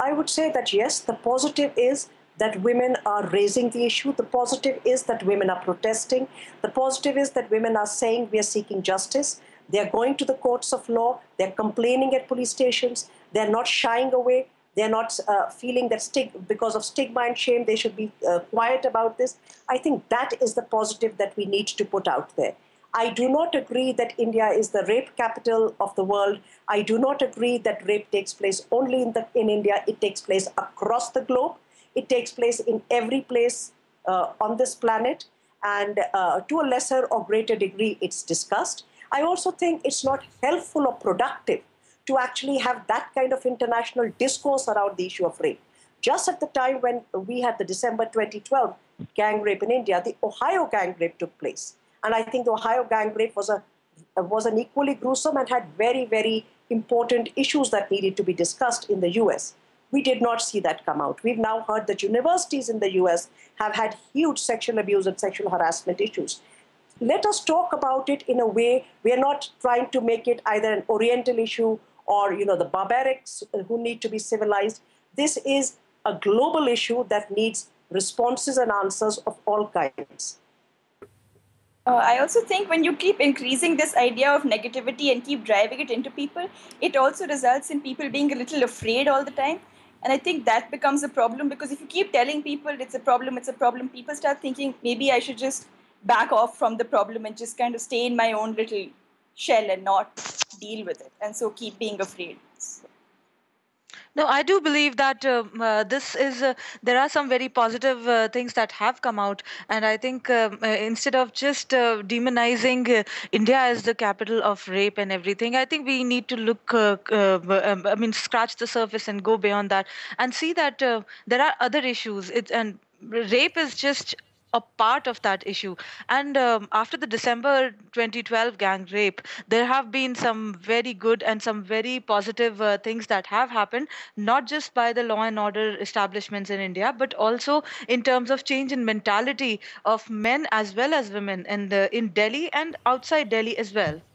I would say that yes, the positive is that women are raising the issue. The positive is that women are protesting. The positive is that women are saying we are seeking justice. They're going to the courts of law. They're complaining at police stations. They're not shying away. They're not uh, feeling that stig- because of stigma and shame, they should be uh, quiet about this. I think that is the positive that we need to put out there. I do not agree that India is the rape capital of the world. I do not agree that rape takes place only in, the, in India. It takes place across the globe. It takes place in every place uh, on this planet. And uh, to a lesser or greater degree, it's discussed. I also think it's not helpful or productive to actually have that kind of international discourse around the issue of rape. Just at the time when we had the December 2012 gang rape in India, the Ohio gang rape took place. And I think the Ohio gang rape was, a, was an equally gruesome and had very, very important issues that needed to be discussed in the US. We did not see that come out. We've now heard that universities in the US have had huge sexual abuse and sexual harassment issues. Let us talk about it in a way we are not trying to make it either an Oriental issue or you know the barbarics who need to be civilized. This is a global issue that needs responses and answers of all kinds. Uh, I also think when you keep increasing this idea of negativity and keep driving it into people, it also results in people being a little afraid all the time. And I think that becomes a problem because if you keep telling people it's a problem, it's a problem, people start thinking maybe I should just back off from the problem and just kind of stay in my own little shell and not deal with it. And so keep being afraid. So. No, I do believe that uh, uh, this is, uh, there are some very positive uh, things that have come out. And I think um, uh, instead of just uh, demonizing India as the capital of rape and everything, I think we need to look, um, I mean, scratch the surface and go beyond that and see that there are other issues. It, and rape is just a part of that issue. And um, after the December 2012 gang rape, there have been some very good and some very positive uh, things that have happened, not just by the law and order establishments in India, but also in terms of change in mentality of men as well as women in, the, in Delhi and outside Delhi as well.